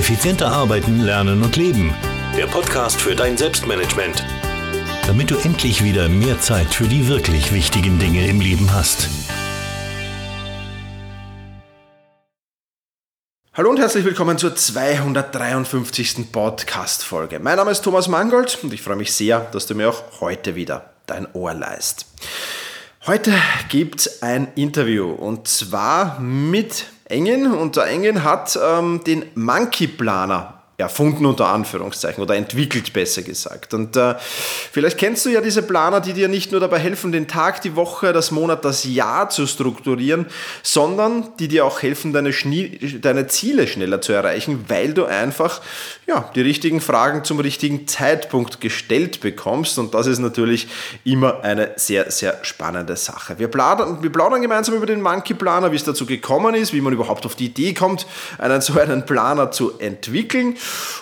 Effizienter arbeiten, lernen und leben. Der Podcast für dein Selbstmanagement. Damit du endlich wieder mehr Zeit für die wirklich wichtigen Dinge im Leben hast. Hallo und herzlich willkommen zur 253. Podcast-Folge. Mein Name ist Thomas Mangold und ich freue mich sehr, dass du mir auch heute wieder dein Ohr leist. Heute gibt es ein Interview und zwar mit Engin und der Engin hat ähm, den Monkey Planer erfunden unter Anführungszeichen oder entwickelt besser gesagt. Und äh, vielleicht kennst du ja diese Planer, die dir nicht nur dabei helfen, den Tag, die Woche, das Monat, das Jahr zu strukturieren, sondern die dir auch helfen, deine, deine Ziele schneller zu erreichen, weil du einfach ja, die richtigen Fragen zum richtigen Zeitpunkt gestellt bekommst. Und das ist natürlich immer eine sehr, sehr spannende Sache. Wir plaudern, wir plaudern gemeinsam über den Monkey Planer, wie es dazu gekommen ist, wie man überhaupt auf die Idee kommt, einen so einen Planer zu entwickeln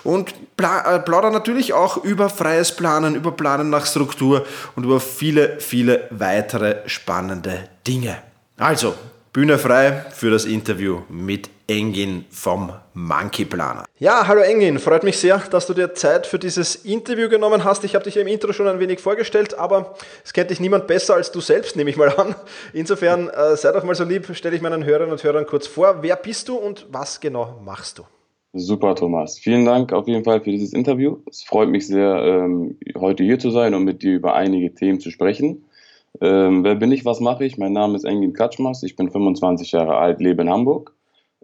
und äh, plaudern natürlich auch über freies Planen, über Planen nach Struktur und über viele, viele weitere spannende Dinge. Also, Bühne frei für das Interview mit Engin vom Monkey Planer. Ja, hallo Engin, freut mich sehr, dass du dir Zeit für dieses Interview genommen hast. Ich habe dich im Intro schon ein wenig vorgestellt, aber es kennt dich niemand besser als du selbst, nehme ich mal an. Insofern äh, sei doch mal so lieb, stelle ich meinen Hörerinnen und Hörern kurz vor. Wer bist du und was genau machst du? Super, Thomas. Vielen Dank auf jeden Fall für dieses Interview. Es freut mich sehr, ähm, heute hier zu sein und mit dir über einige Themen zu sprechen. Ähm, wer bin ich, was mache ich? Mein Name ist Engin Katschmas, ich bin 25 Jahre alt, lebe in Hamburg.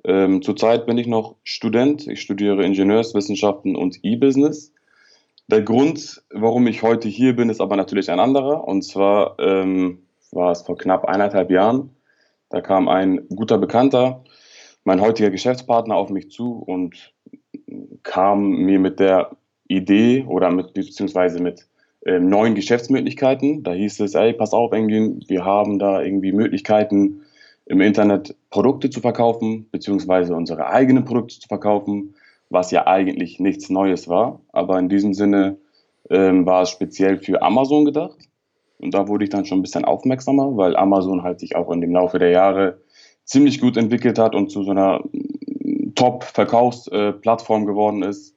Ähm, zurzeit bin ich noch Student, ich studiere Ingenieurswissenschaften und E-Business. Der Grund, warum ich heute hier bin, ist aber natürlich ein anderer. Und zwar war es vor knapp eineinhalb Jahren. Da kam ein guter Bekannter, mein heutiger Geschäftspartner auf mich zu und kam mir mit der Idee oder mit, beziehungsweise mit äh, neuen Geschäftsmöglichkeiten. Da hieß es, ey, pass auf, Engin, wir haben da irgendwie Möglichkeiten, im Internet Produkte zu verkaufen, beziehungsweise unsere eigenen Produkte zu verkaufen, was ja eigentlich nichts Neues war. Aber in diesem Sinne ähm, war es speziell für Amazon gedacht. Und da wurde ich dann schon ein bisschen aufmerksamer, weil Amazon halt sich auch in dem Laufe der Jahre ziemlich gut entwickelt hat und zu so einer Top-Verkaufsplattform geworden ist.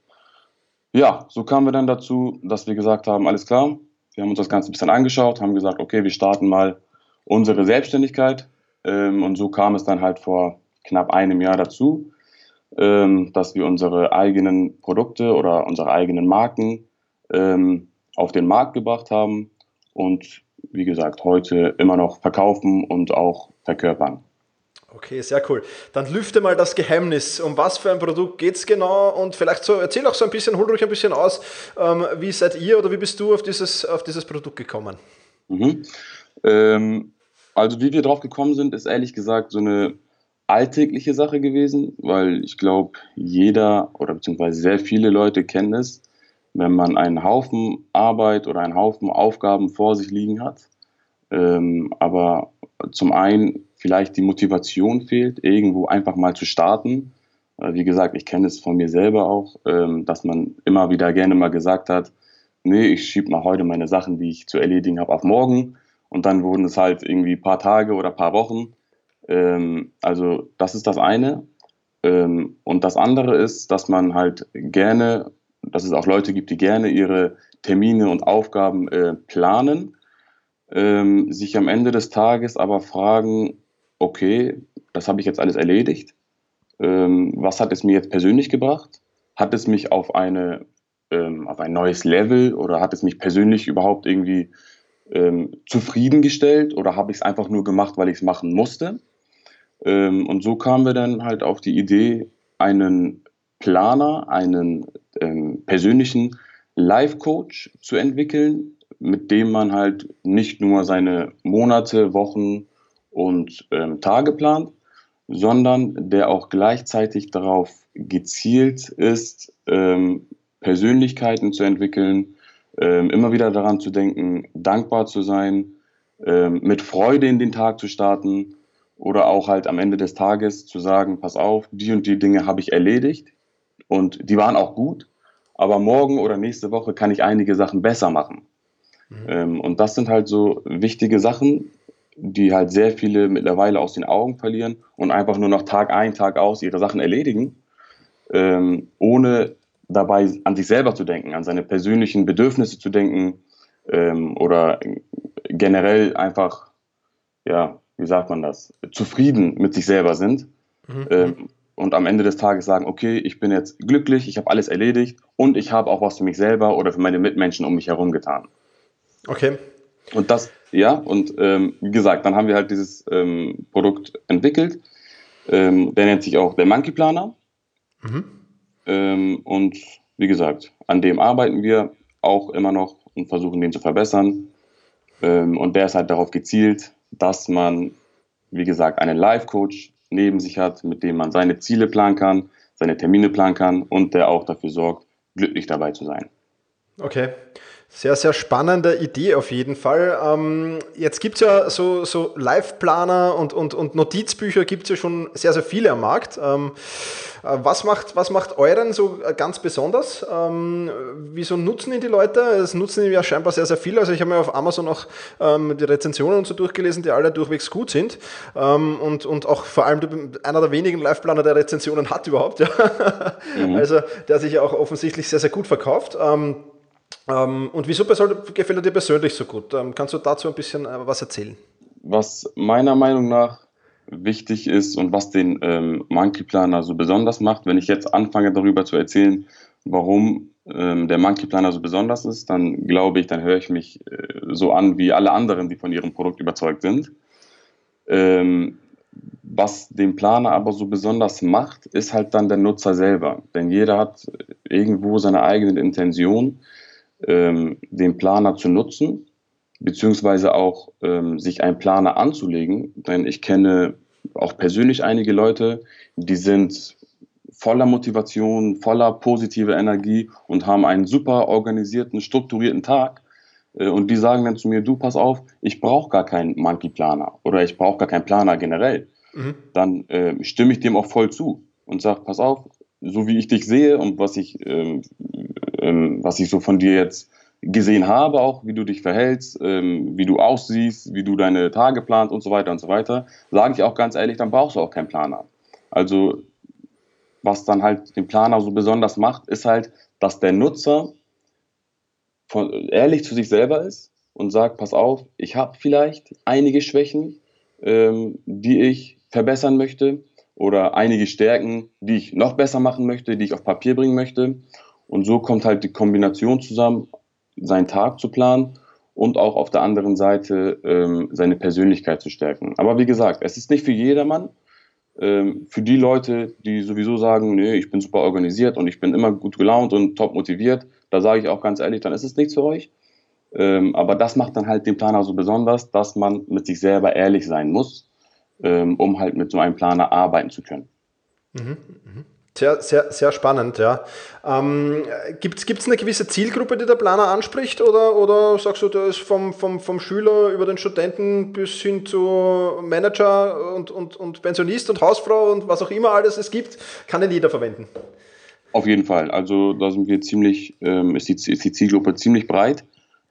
Ja, so kamen wir dann dazu, dass wir gesagt haben, alles klar, wir haben uns das Ganze ein bisschen angeschaut, haben gesagt, okay, wir starten mal unsere Selbstständigkeit. Ähm, und so kam es dann halt vor knapp einem Jahr dazu, ähm, dass wir unsere eigenen Produkte oder unsere eigenen Marken ähm, auf den Markt gebracht haben und wie gesagt heute immer noch verkaufen und auch verkörpern. Okay, sehr cool. Dann lüfte mal das Geheimnis. Um was für ein Produkt geht es genau? Und vielleicht so, erzähl auch so ein bisschen, hol ruhig ein bisschen aus, ähm, wie seid ihr oder wie bist du auf dieses, auf dieses Produkt gekommen? Mhm. Ähm, also wie wir drauf gekommen sind, ist ehrlich gesagt so eine alltägliche Sache gewesen, weil ich glaube, jeder oder beziehungsweise sehr viele Leute kennen es, wenn man einen Haufen Arbeit oder einen Haufen Aufgaben vor sich liegen hat. Ähm, aber zum einen vielleicht die Motivation fehlt, irgendwo einfach mal zu starten. Äh, wie gesagt, ich kenne es von mir selber auch, ähm, dass man immer wieder gerne mal gesagt hat, nee, ich schiebe mal heute meine Sachen, die ich zu erledigen habe, auf morgen. Und dann wurden es halt irgendwie ein paar Tage oder ein paar Wochen. Ähm, also das ist das eine. Ähm, und das andere ist, dass man halt gerne, dass es auch Leute gibt, die gerne ihre Termine und Aufgaben äh, planen, sich am Ende des Tages aber fragen, okay, das habe ich jetzt alles erledigt. Ähm, was hat es mir jetzt persönlich gebracht? Hat es mich auf, eine, ähm, auf ein neues Level oder hat es mich persönlich überhaupt irgendwie ähm, zufriedengestellt oder habe ich es einfach nur gemacht, weil ich es machen musste? Ähm, und so kamen wir dann halt auf die Idee, einen Planer, einen ähm, persönlichen Life-Coach zu entwickeln, mit dem man halt nicht nur seine Monate, Wochen, und ähm, Tage plant, sondern der auch gleichzeitig darauf gezielt ist, ähm, Persönlichkeiten zu entwickeln, ähm, immer wieder daran zu denken, dankbar zu sein, ähm, mit Freude in den Tag zu starten oder auch halt am Ende des Tages zu sagen, pass auf, die und die Dinge habe ich erledigt und die waren auch gut, aber morgen oder nächste Woche kann ich einige Sachen besser machen. Mhm. Ähm, und das sind halt so wichtige Sachen, die halt sehr viele mittlerweile aus den Augen verlieren und einfach nur noch Tag ein, Tag aus ihre Sachen erledigen. ähm, ohne dabei an sich selber zu denken, an seine persönlichen Bedürfnisse zu denken ähm, oder generell einfach, ja, wie sagt man das, zufrieden mit sich selber sind. Mhm. Ähm, und am Ende des Tages sagen, okay, ich bin jetzt glücklich, ich habe alles erledigt und ich habe auch was für mich selber oder für meine Mitmenschen um mich herum getan. Okay. Und das, ja, und ähm, wie gesagt, dann haben wir halt dieses ähm, Produkt entwickelt. Ähm, der nennt sich auch der Monkey Planer. Mhm. Ähm, und wie gesagt, an dem arbeiten wir auch immer noch und versuchen den zu verbessern. Ähm, und der ist halt darauf gezielt, dass man, wie gesagt, einen Live-Coach neben sich hat, mit dem man seine Ziele planen kann, seine Termine planen kann und der auch dafür sorgt, glücklich dabei zu sein. Okay. Sehr, sehr spannende Idee auf jeden Fall. Ähm, jetzt gibt es ja so, so Live-Planer und, und, und Notizbücher gibt es ja schon sehr, sehr viele am Markt. Ähm, äh, was, macht, was macht euren so ganz besonders? Ähm, wieso nutzen ihn die Leute? Es nutzen ihn ja scheinbar sehr, sehr viele. Also ich habe mir auf Amazon auch ähm, die Rezensionen und so durchgelesen, die alle durchwegs gut sind. Ähm, und, und auch vor allem einer der wenigen Live-Planer, der Rezensionen hat überhaupt. Ja. Mhm. Also der sich ja auch offensichtlich sehr, sehr gut verkauft. Ähm, und wieso gefällt er dir persönlich so gut? Ähm, kannst du dazu ein bisschen äh, was erzählen? Was meiner Meinung nach wichtig ist und was den ähm, Monkey Planer so besonders macht, wenn ich jetzt anfange darüber zu erzählen, warum ähm, der Monkey Planer so besonders ist, dann glaube ich, dann höre ich mich äh, so an wie alle anderen, die von ihrem Produkt überzeugt sind. Ähm, was den Planer aber so besonders macht, ist halt dann der Nutzer selber. Denn jeder hat irgendwo seine eigene Intention ähm, den Planer zu nutzen, beziehungsweise auch ähm, sich einen Planer anzulegen. Denn ich kenne auch persönlich einige Leute, die sind voller Motivation, voller positiver Energie und haben einen super organisierten, strukturierten Tag. Äh, und die sagen dann zu mir, du pass auf, ich brauche gar keinen Monkey-Planer oder ich brauche gar keinen Planer generell. Mhm. Dann äh, stimme ich dem auch voll zu und sage, pass auf, so wie ich dich sehe und was ich ähm, ähm, was ich so von dir jetzt gesehen habe, auch wie du dich verhältst, ähm, wie du aussiehst, wie du deine Tage planst und so weiter und so weiter, sage ich auch ganz ehrlich, dann brauchst du auch keinen Planer. Also was dann halt den Planer so besonders macht, ist halt, dass der Nutzer von, ehrlich zu sich selber ist und sagt, pass auf, ich habe vielleicht einige Schwächen, ähm, die ich verbessern möchte oder einige Stärken, die ich noch besser machen möchte, die ich auf Papier bringen möchte. Und so kommt halt die Kombination zusammen, seinen Tag zu planen und auch auf der anderen Seite ähm, seine Persönlichkeit zu stärken. Aber wie gesagt, es ist nicht für jedermann. Ähm, für die Leute, die sowieso sagen, nee, ich bin super organisiert und ich bin immer gut gelaunt und top motiviert, da sage ich auch ganz ehrlich, dann ist es nichts für euch. Ähm, aber das macht dann halt den Planer so besonders, dass man mit sich selber ehrlich sein muss, ähm, um halt mit so einem Planer arbeiten zu können. Mhm, mh. Sehr, sehr, sehr spannend, ja. Ähm, Gibt es eine gewisse Zielgruppe, die der Planer anspricht oder, oder sagst du, der ist vom, vom, vom Schüler über den Studenten bis hin zu Manager und, und, und Pensionist und Hausfrau und was auch immer alles es gibt, kann den jeder verwenden? Auf jeden Fall. Also da sind wir ziemlich, ähm, ist, die, ist die Zielgruppe ziemlich breit.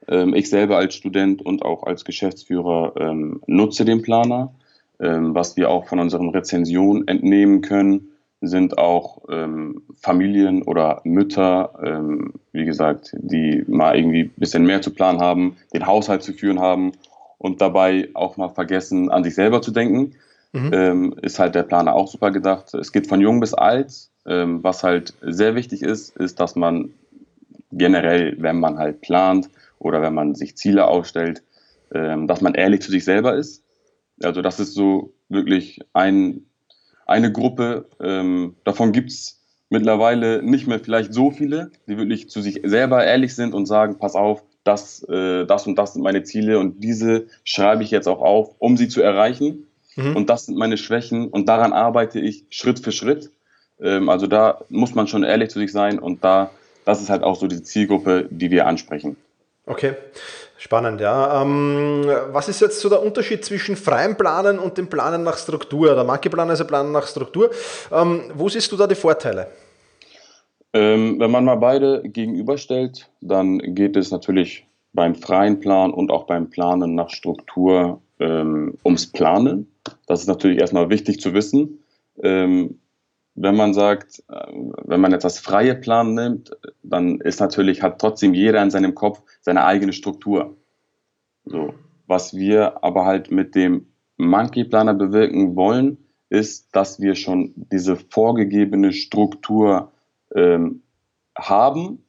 Ähm, ich selber als Student und auch als Geschäftsführer ähm, nutze den Planer, ähm, was wir auch von unseren Rezensionen entnehmen können sind auch ähm, Familien oder Mütter, ähm, wie gesagt, die mal irgendwie ein bisschen mehr zu planen haben, den Haushalt zu führen haben und dabei auch mal vergessen, an sich selber zu denken. Mhm. Ähm, ist halt der Planer auch super gedacht. Es geht von jung bis alt. Ähm, was halt sehr wichtig ist, ist, dass man generell, wenn man halt plant oder wenn man sich Ziele aufstellt, ähm, dass man ehrlich zu sich selber ist. Also das ist so wirklich ein eine Gruppe, ähm, davon gibt es mittlerweile nicht mehr vielleicht so viele, die wirklich zu sich selber ehrlich sind und sagen, pass auf, das, äh, das und das sind meine Ziele und diese schreibe ich jetzt auch auf, um sie zu erreichen. Mhm. Und das sind meine Schwächen und daran arbeite ich Schritt für Schritt. Ähm, also da muss man schon ehrlich zu sich sein und da, das ist halt auch so die Zielgruppe, die wir ansprechen. Okay. Spannend, ja. Ähm, was ist jetzt so der Unterschied zwischen freiem Planen und dem Planen nach Struktur? Der Markeplan ist ein Planen nach Struktur. Ähm, wo siehst du da die Vorteile? Ähm, wenn man mal beide gegenüberstellt, dann geht es natürlich beim freien Plan und auch beim Planen nach Struktur ähm, ums Planen. Das ist natürlich erstmal wichtig zu wissen. Ähm, wenn man sagt, äh, wenn man jetzt das freie Plan nimmt, dann ist natürlich, hat trotzdem jeder in seinem Kopf seine eigene Struktur. So. Was wir aber halt mit dem Monkey Planer bewirken wollen, ist, dass wir schon diese vorgegebene Struktur ähm, haben,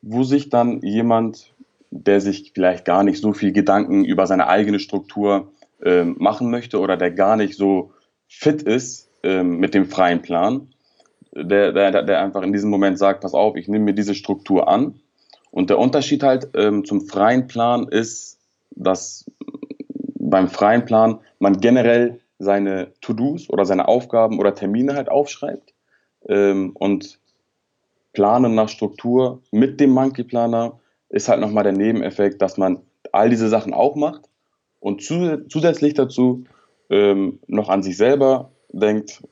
wo sich dann jemand, der sich vielleicht gar nicht so viel Gedanken über seine eigene Struktur ähm, machen möchte oder der gar nicht so fit ist ähm, mit dem freien Plan, der, der, der einfach in diesem Moment sagt, pass auf, ich nehme mir diese Struktur an. Und der Unterschied halt ähm, zum freien Plan ist, dass beim freien Plan man generell seine To-Dos oder seine Aufgaben oder Termine halt aufschreibt ähm, und planen nach Struktur mit dem Monkey Planer ist halt nochmal der Nebeneffekt, dass man all diese Sachen auch macht und zu, zusätzlich dazu ähm, noch an sich selber denkt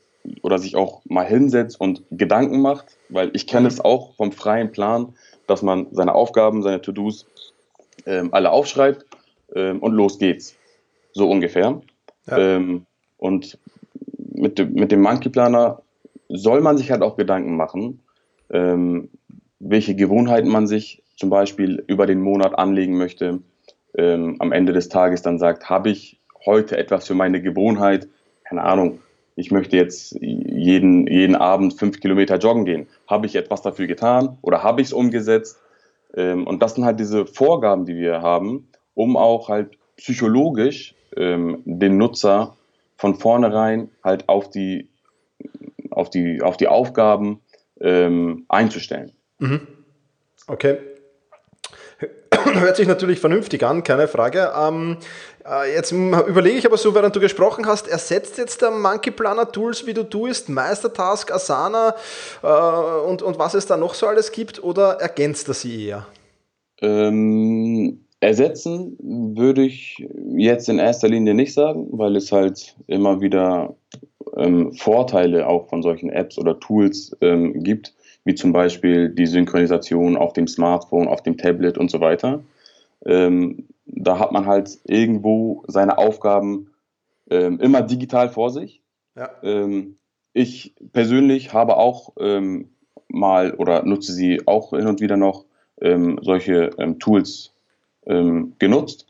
oder sich auch mal hinsetzt und Gedanken macht, weil ich kenne es auch vom freien Plan, dass man seine Aufgaben, seine To-Dos ähm, alle aufschreibt ähm, und los geht's. So ungefähr. Ja. Ähm, und mit, de, mit dem Monkey Planer soll man sich halt auch Gedanken machen, ähm, welche Gewohnheiten man sich zum Beispiel über den Monat anlegen möchte. Ähm, am Ende des Tages dann sagt, habe ich heute etwas für meine Gewohnheit, keine Ahnung, ich möchte jetzt jeden, jeden Abend fünf Kilometer joggen gehen. Habe ich etwas dafür getan oder habe ich es umgesetzt? Ähm, und das sind halt diese Vorgaben, die wir haben, um auch halt psychologisch ähm, den Nutzer von vornherein halt auf die, auf die, auf die Aufgaben ähm, einzustellen. Mhm. Okay. Hört sich natürlich vernünftig an, keine Frage. Ähm, äh, jetzt überlege ich aber so, während du gesprochen hast, ersetzt jetzt der Monkey Planner Tools, wie du tust, Meistertask, Asana äh, und, und was es da noch so alles gibt, oder ergänzt er sie eher? Ähm, ersetzen würde ich jetzt in erster Linie nicht sagen, weil es halt immer wieder ähm, Vorteile auch von solchen Apps oder Tools ähm, gibt wie zum Beispiel die Synchronisation auf dem Smartphone, auf dem Tablet und so weiter. Ähm, da hat man halt irgendwo seine Aufgaben ähm, immer digital vor sich. Ja. Ähm, ich persönlich habe auch ähm, mal oder nutze sie auch hin und wieder noch ähm, solche ähm, Tools genutzt,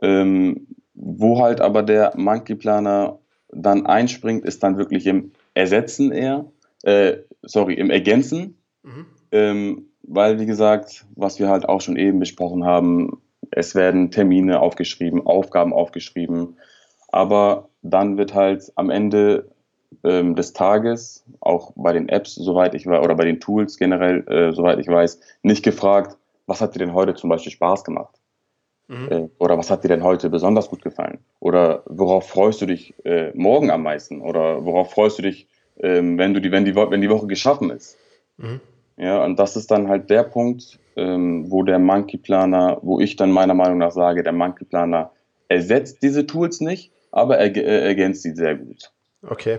wo halt aber der Monkey Planer dann einspringt, ist dann wirklich im Ersetzen eher äh, sorry, im Ergänzen, mhm. ähm, weil, wie gesagt, was wir halt auch schon eben besprochen haben, es werden Termine aufgeschrieben, Aufgaben aufgeschrieben, aber dann wird halt am Ende ähm, des Tages, auch bei den Apps, soweit ich weiß, oder bei den Tools generell, äh, soweit ich weiß, nicht gefragt, was hat dir denn heute zum Beispiel Spaß gemacht? Mhm. Äh, oder was hat dir denn heute besonders gut gefallen? Oder worauf freust du dich äh, morgen am meisten? Oder worauf freust du dich ähm, wenn, du die, wenn, die, wenn die Woche geschaffen ist. Mhm. Ja, und das ist dann halt der Punkt, ähm, wo der Monkey Planer, wo ich dann meiner Meinung nach sage, der Monkey Planer ersetzt diese Tools nicht, aber er, er ergänzt sie sehr gut. Okay.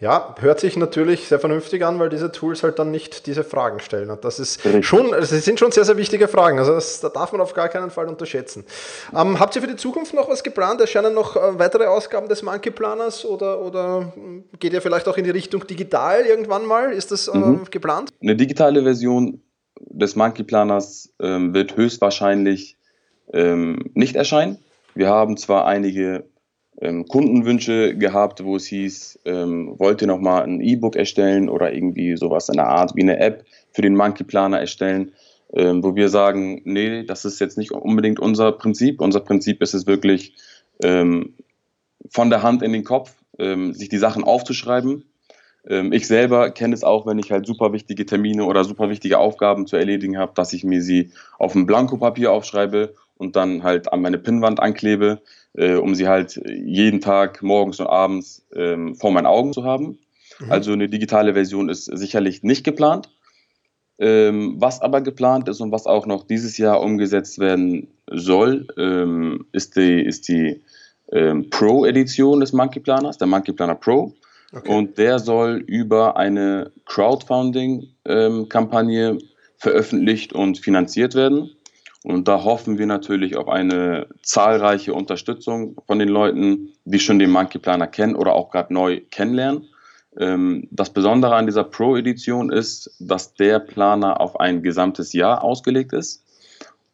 Ja, hört sich natürlich sehr vernünftig an, weil diese Tools halt dann nicht diese Fragen stellen. Und das ist Richtig. schon, also das sind schon sehr, sehr wichtige Fragen. Also das, da darf man auf gar keinen Fall unterschätzen. Ähm, habt ihr für die Zukunft noch was geplant? Erscheinen noch äh, weitere Ausgaben des Monkey Planers oder, oder geht ihr vielleicht auch in die Richtung digital irgendwann mal? Ist das äh, mhm. geplant? Eine digitale Version des Monkey Planers ähm, wird höchstwahrscheinlich ähm, nicht erscheinen. Wir haben zwar einige ähm, Kundenwünsche gehabt, wo es hieß, ähm, wollt ihr nochmal ein E-Book erstellen oder irgendwie sowas in der Art wie eine App für den Monkey Planer erstellen, ähm, wo wir sagen, nee, das ist jetzt nicht unbedingt unser Prinzip. Unser Prinzip ist es wirklich, ähm, von der Hand in den Kopf, ähm, sich die Sachen aufzuschreiben. Ähm, ich selber kenne es auch, wenn ich halt super wichtige Termine oder super wichtige Aufgaben zu erledigen habe, dass ich mir sie auf ein Blankopapier aufschreibe und dann halt an meine Pinnwand anklebe äh, um sie halt jeden Tag morgens und abends ähm, vor meinen Augen zu haben. Mhm. Also eine digitale Version ist sicherlich nicht geplant. Ähm, was aber geplant ist und was auch noch dieses Jahr umgesetzt werden soll, ähm, ist die, ist die ähm, Pro-Edition des Monkey Planers, der Monkey Planner Pro. Okay. Und der soll über eine Crowdfunding-Kampagne ähm, veröffentlicht und finanziert werden. Und da hoffen wir natürlich auf eine zahlreiche Unterstützung von den Leuten, die schon den Monkey Planer kennen oder auch gerade neu kennenlernen. Ähm, das Besondere an dieser Pro-Edition ist, dass der Planer auf ein gesamtes Jahr ausgelegt ist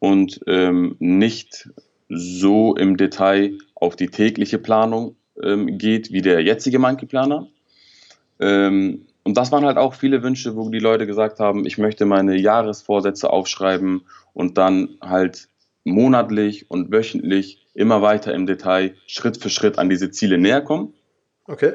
und ähm, nicht so im Detail auf die tägliche Planung ähm, geht wie der jetzige Monkey Planer. Ähm, und das waren halt auch viele Wünsche, wo die Leute gesagt haben, ich möchte meine Jahresvorsätze aufschreiben und dann halt monatlich und wöchentlich immer weiter im Detail Schritt für Schritt an diese Ziele näher kommen. Okay.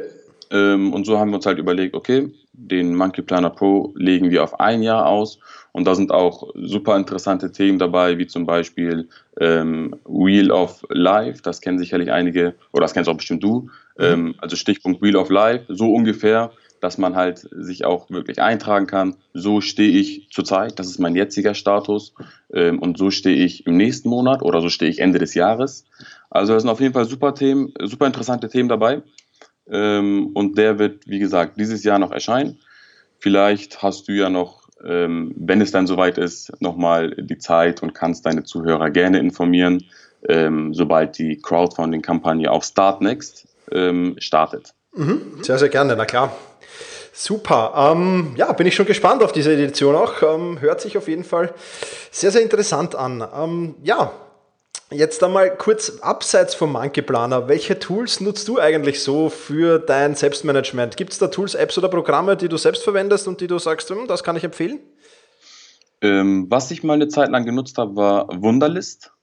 Ähm, und so haben wir uns halt überlegt, okay, den Monkey Planner Pro legen wir auf ein Jahr aus. Und da sind auch super interessante Themen dabei, wie zum Beispiel ähm, Wheel of Life. Das kennen sicherlich einige, oder das kennst auch bestimmt du. Mhm. Ähm, also Stichpunkt Wheel of Life, so ungefähr, dass man halt sich auch wirklich eintragen kann. So stehe ich zurzeit, das ist mein jetziger Status. Ähm, und so stehe ich im nächsten Monat oder so stehe ich Ende des Jahres. Also da sind auf jeden Fall super Themen, super interessante Themen dabei. Ähm, und der wird, wie gesagt, dieses Jahr noch erscheinen. Vielleicht hast du ja noch, ähm, wenn es dann soweit ist, nochmal die Zeit und kannst deine Zuhörer gerne informieren, ähm, sobald die Crowdfunding-Kampagne auf Startnext ähm, startet. Mhm, sehr, sehr gerne, na klar. Super. Ähm, ja, bin ich schon gespannt auf diese Edition auch. Ähm, hört sich auf jeden Fall sehr, sehr interessant an. Ähm, ja, Jetzt einmal kurz abseits vom Monkey Planer. Welche Tools nutzt du eigentlich so für dein Selbstmanagement? Gibt es da Tools, Apps oder Programme, die du selbst verwendest und die du sagst, hm, das kann ich empfehlen? Ähm, was ich mal eine Zeit lang genutzt habe, war Wunderlist.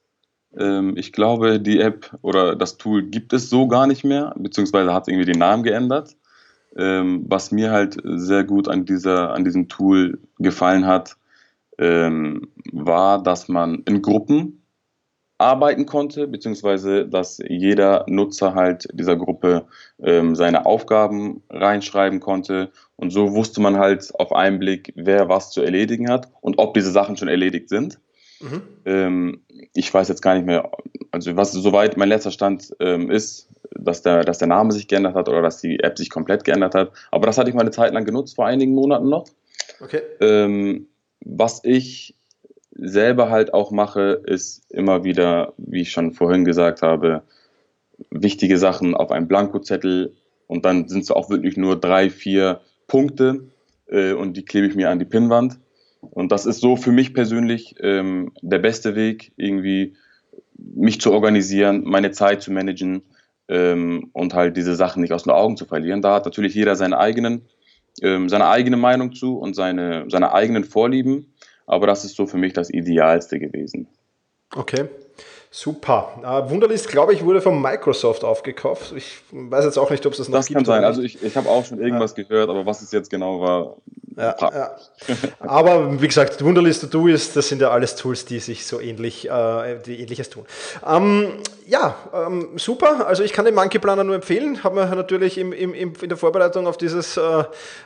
Ähm, ich glaube, die App oder das Tool gibt es so gar nicht mehr, beziehungsweise hat irgendwie den Namen geändert. Ähm, was mir halt sehr gut an, dieser, an diesem Tool gefallen hat, ähm, war, dass man in Gruppen arbeiten konnte, beziehungsweise dass jeder Nutzer halt dieser Gruppe seine Aufgaben reinschreiben konnte. Und so wusste man halt auf einen Blick, wer was zu erledigen hat und ob diese Sachen schon erledigt sind. Mhm. Ähm, ich weiß jetzt gar nicht mehr, also was soweit mein letzter Stand ähm, ist, dass der, dass der Name sich geändert hat oder dass die App sich komplett geändert hat. Aber das hatte ich mal eine Zeit lang genutzt, vor einigen Monaten noch. Okay. Ähm, was ich selber halt auch mache, ist immer wieder, wie ich schon vorhin gesagt habe, wichtige Sachen auf einem Blankozettel und dann sind es auch wirklich nur drei, vier Punkte äh, und die klebe ich mir an die Pinnwand. Und das ist so für mich persönlich ähm, der beste Weg, irgendwie mich zu organisieren, meine Zeit zu managen ähm, und halt diese Sachen nicht aus den Augen zu verlieren. Da hat natürlich jeder seine eigenen, ähm, seine eigene Meinung zu und seine, seine eigenen Vorlieben. Aber das ist so für mich das Idealste gewesen. Okay. Super. Uh, Wunderlist, glaube ich, wurde von Microsoft aufgekauft. Ich weiß jetzt auch nicht, ob es das noch das gibt. Das kann sein. Also ich, ich habe auch schon irgendwas ja. gehört, aber was es jetzt genau war, ja, ja. Aber wie gesagt, Wunderlist Du ist, das sind ja alles Tools, die sich so ähnlich, äh, die ähnliches tun. Ähm, ja, ähm, super. Also ich kann den Monkey Planner nur empfehlen. Habe mir natürlich im, im, in der Vorbereitung auf dieses äh,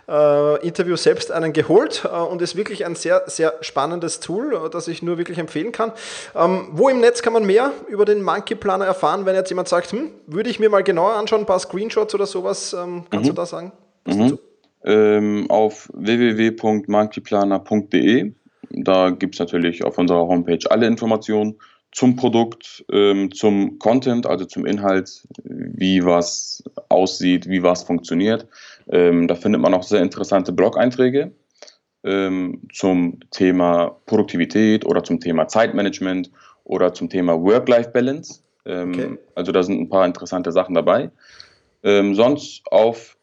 äh, Interview selbst einen geholt äh, und ist wirklich ein sehr, sehr spannendes Tool, äh, das ich nur wirklich empfehlen kann. Ähm, wo im Netz kann man mehr über den Monkey Planner erfahren, wenn jetzt jemand sagt, hm, würde ich mir mal genauer anschauen, ein paar Screenshots oder sowas, ähm, kannst mhm. du da sagen? Mhm ähm, auf www.monkeyplaner.de. Da gibt es natürlich auf unserer Homepage alle Informationen zum Produkt, ähm, zum Content, also zum Inhalt, wie was aussieht, wie was funktioniert. Ähm, da findet man auch sehr interessante Blog-Einträge ähm, zum Thema Produktivität oder zum Thema Zeitmanagement oder zum Thema Work-Life-Balance. Ähm, okay. Also da sind ein paar interessante Sachen dabei. Ähm, sonst auf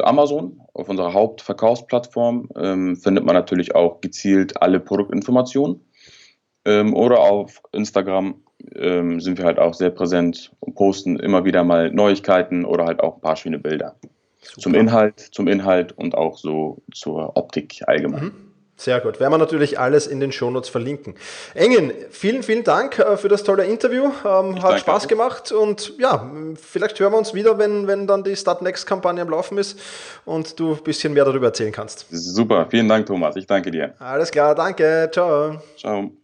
Amazon, auf unserer Hauptverkaufsplattform, ähm, findet man natürlich auch gezielt alle Produktinformationen. Ähm, oder auf Instagram ähm, sind wir halt auch sehr präsent und posten immer wieder mal Neuigkeiten oder halt auch ein paar schöne Bilder. Super. Zum Inhalt, zum Inhalt und auch so zur Optik allgemein. Mhm. Sehr gut. Werden wir natürlich alles in den Shownotes verlinken. Engen, vielen, vielen Dank äh, für das tolle Interview. Ähm, hat Spaß auch. gemacht und ja, vielleicht hören wir uns wieder, wenn, wenn dann die Start Next Kampagne am Laufen ist und du ein bisschen mehr darüber erzählen kannst. Super. Vielen Dank, Thomas. Ich danke dir. Alles klar. Danke. Ciao. Ciao.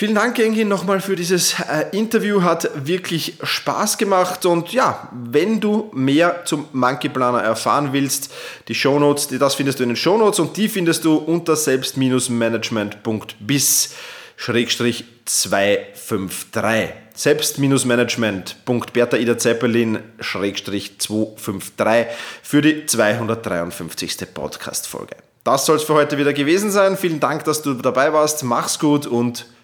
Vielen Dank, Engin, nochmal für dieses äh, Interview. Hat wirklich Spaß gemacht. Und ja, wenn du mehr zum Monkey Planner erfahren willst, die Shownotes, das findest du in den Shownotes und die findest du unter selbst-management.bis. 253. selbst-management.bertha Zeppelin 253 für die 253. Podcast-Folge. Das soll es für heute wieder gewesen sein. Vielen Dank, dass du dabei warst. Mach's gut und